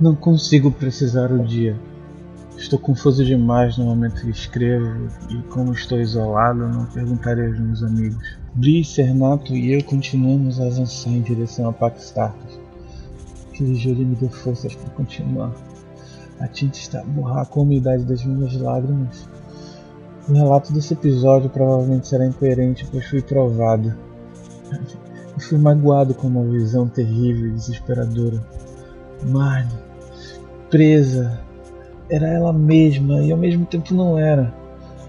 Não consigo precisar o dia. Estou confuso demais no momento que escrevo e como estou isolado, não perguntarei aos meus amigos. Bri, Sernato e eu continuamos a avançar em direção a Paxtarcas. Que Jolie me dê forças para continuar. A tinta está a borrar com a umidade das minhas lágrimas. O relato desse episódio provavelmente será incoerente, pois fui provado. Eu fui magoado com uma visão terrível e desesperadora. Marne, presa, era ela mesma e ao mesmo tempo não era,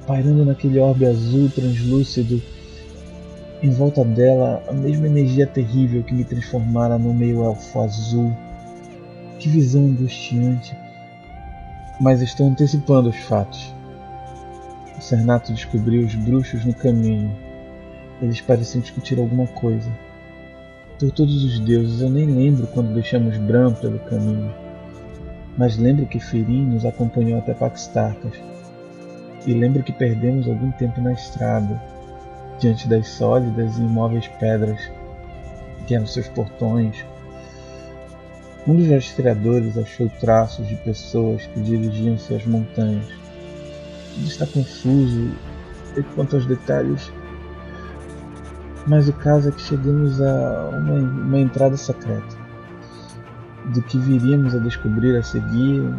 pairando naquele orbe azul translúcido. Em volta dela, a mesma energia terrível que me transformara no meio elfo azul. Que visão angustiante mas estou antecipando os fatos. O Cernato descobriu os bruxos no caminho. Eles pareciam discutir alguma coisa. Por todos os deuses, eu nem lembro quando deixamos Bran pelo caminho. Mas lembro que Ferim nos acompanhou até Paxtarcas. E lembro que perdemos algum tempo na estrada, diante das sólidas e imóveis pedras que eram seus portões, um dos rastreadores achou traços de pessoas que dirigiam-se às montanhas. Tudo está confuso quanto aos detalhes, mas o caso é que chegamos a uma, uma entrada secreta. Do que viríamos a descobrir a seguir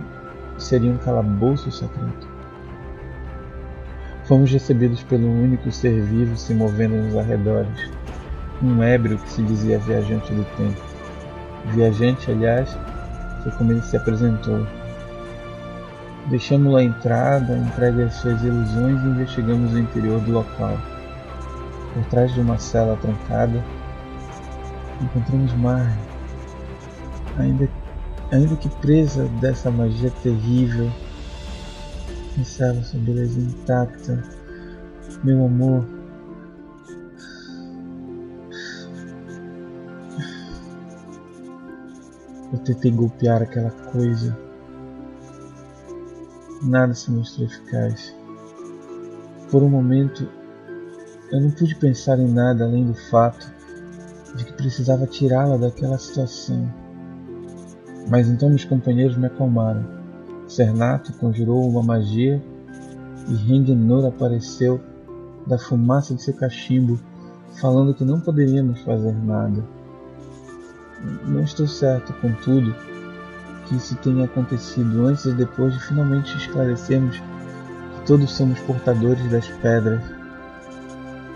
seria um calabouço secreto. Fomos recebidos pelo único ser vivo se movendo nos arredores, um ébrio que se dizia viajante do tempo. Viajante, aliás, foi como ele se apresentou. Deixamos-lo à entrada, entregue às suas ilusões e investigamos o interior do local. Por trás de uma cela trancada, encontramos Mar. Ainda, ainda que presa dessa magia terrível, conserva sua beleza intacta. Meu amor, Eu tentei golpear aquela coisa. Nada se mostrou eficaz. Por um momento, eu não pude pensar em nada além do fato de que precisava tirá-la daquela situação. Mas então meus companheiros me acalmaram. Cernato conjurou uma magia e Rengenor apareceu da fumaça de seu cachimbo, falando que não poderíamos fazer nada. Não estou certo, contudo, que isso tenha acontecido antes e depois de finalmente esclarecermos que todos somos portadores das pedras.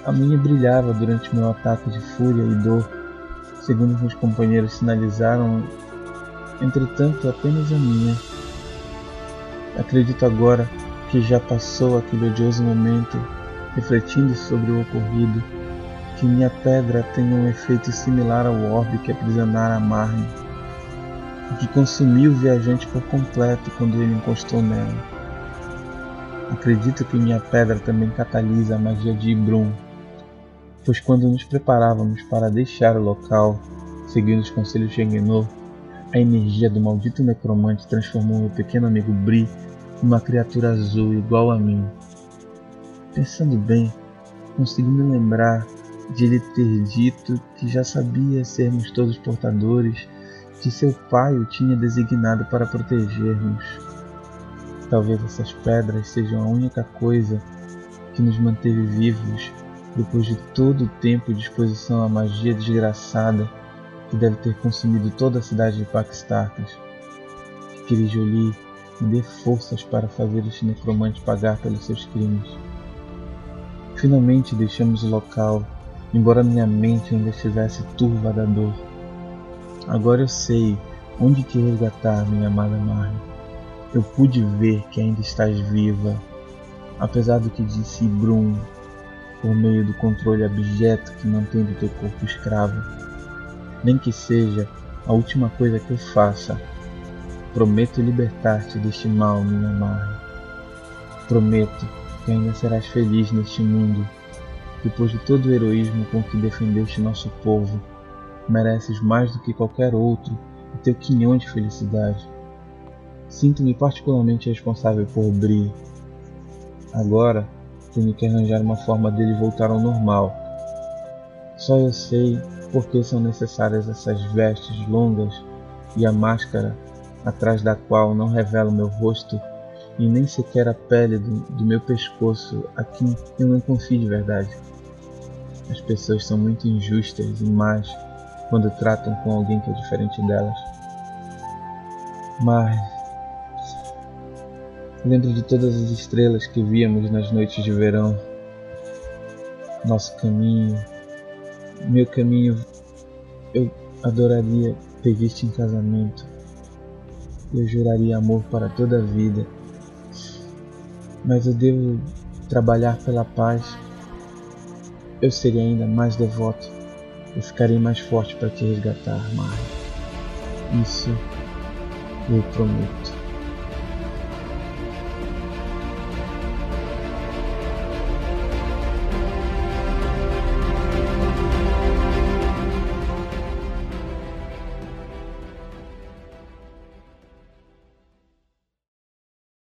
A minha brilhava durante meu ataque de fúria e dor, segundo meus companheiros sinalizaram, entretanto apenas a minha. Acredito agora que já passou aquele odioso momento, refletindo sobre o ocorrido que minha pedra tenha um efeito similar ao orbe que aprisionara a Marne, e que consumiu o viajante por completo quando ele encostou nela. Acredito que minha pedra também catalisa a magia de Ibrum, pois quando nos preparávamos para deixar o local, seguindo os conselhos de Engenor, a energia do maldito necromante transformou meu pequeno amigo Bri numa criatura azul igual a mim. Pensando bem, consegui me lembrar de ele ter dito que já sabia sermos todos portadores, que seu pai o tinha designado para protegermos. Talvez essas pedras sejam a única coisa que nos manteve vivos depois de todo o tempo de exposição à magia desgraçada que deve ter consumido toda a cidade de Paxtarcas. Que Jolie me dê forças para fazer este necromante pagar pelos seus crimes. Finalmente deixamos o local embora minha mente ainda estivesse turva da dor. Agora eu sei onde que resgatar minha amada Marne. Eu pude ver que ainda estás viva, apesar do que disse Brum, por meio do controle abjeto que mantém do teu corpo escravo. Nem que seja a última coisa que eu faça, prometo libertar-te deste mal, minha Marne. Prometo que ainda serás feliz neste mundo depois de todo o heroísmo com que defendeste nosso povo, mereces mais do que qualquer outro o teu quinhão de felicidade. Sinto-me particularmente responsável por Bri. Agora tenho que arranjar uma forma dele voltar ao normal. Só eu sei por que são necessárias essas vestes longas e a máscara atrás da qual não revelo meu rosto e nem sequer a pele do, do meu pescoço a quem eu não confio de verdade. As pessoas são muito injustas e más quando tratam com alguém que é diferente delas. Mas lembro de todas as estrelas que víamos nas noites de verão. Nosso caminho, meu caminho, eu adoraria ter visto em casamento. Eu juraria amor para toda a vida. Mas eu devo trabalhar pela paz. Eu seria ainda mais devoto. Eu ficarei mais forte para te resgatar, Mar. Isso eu prometo.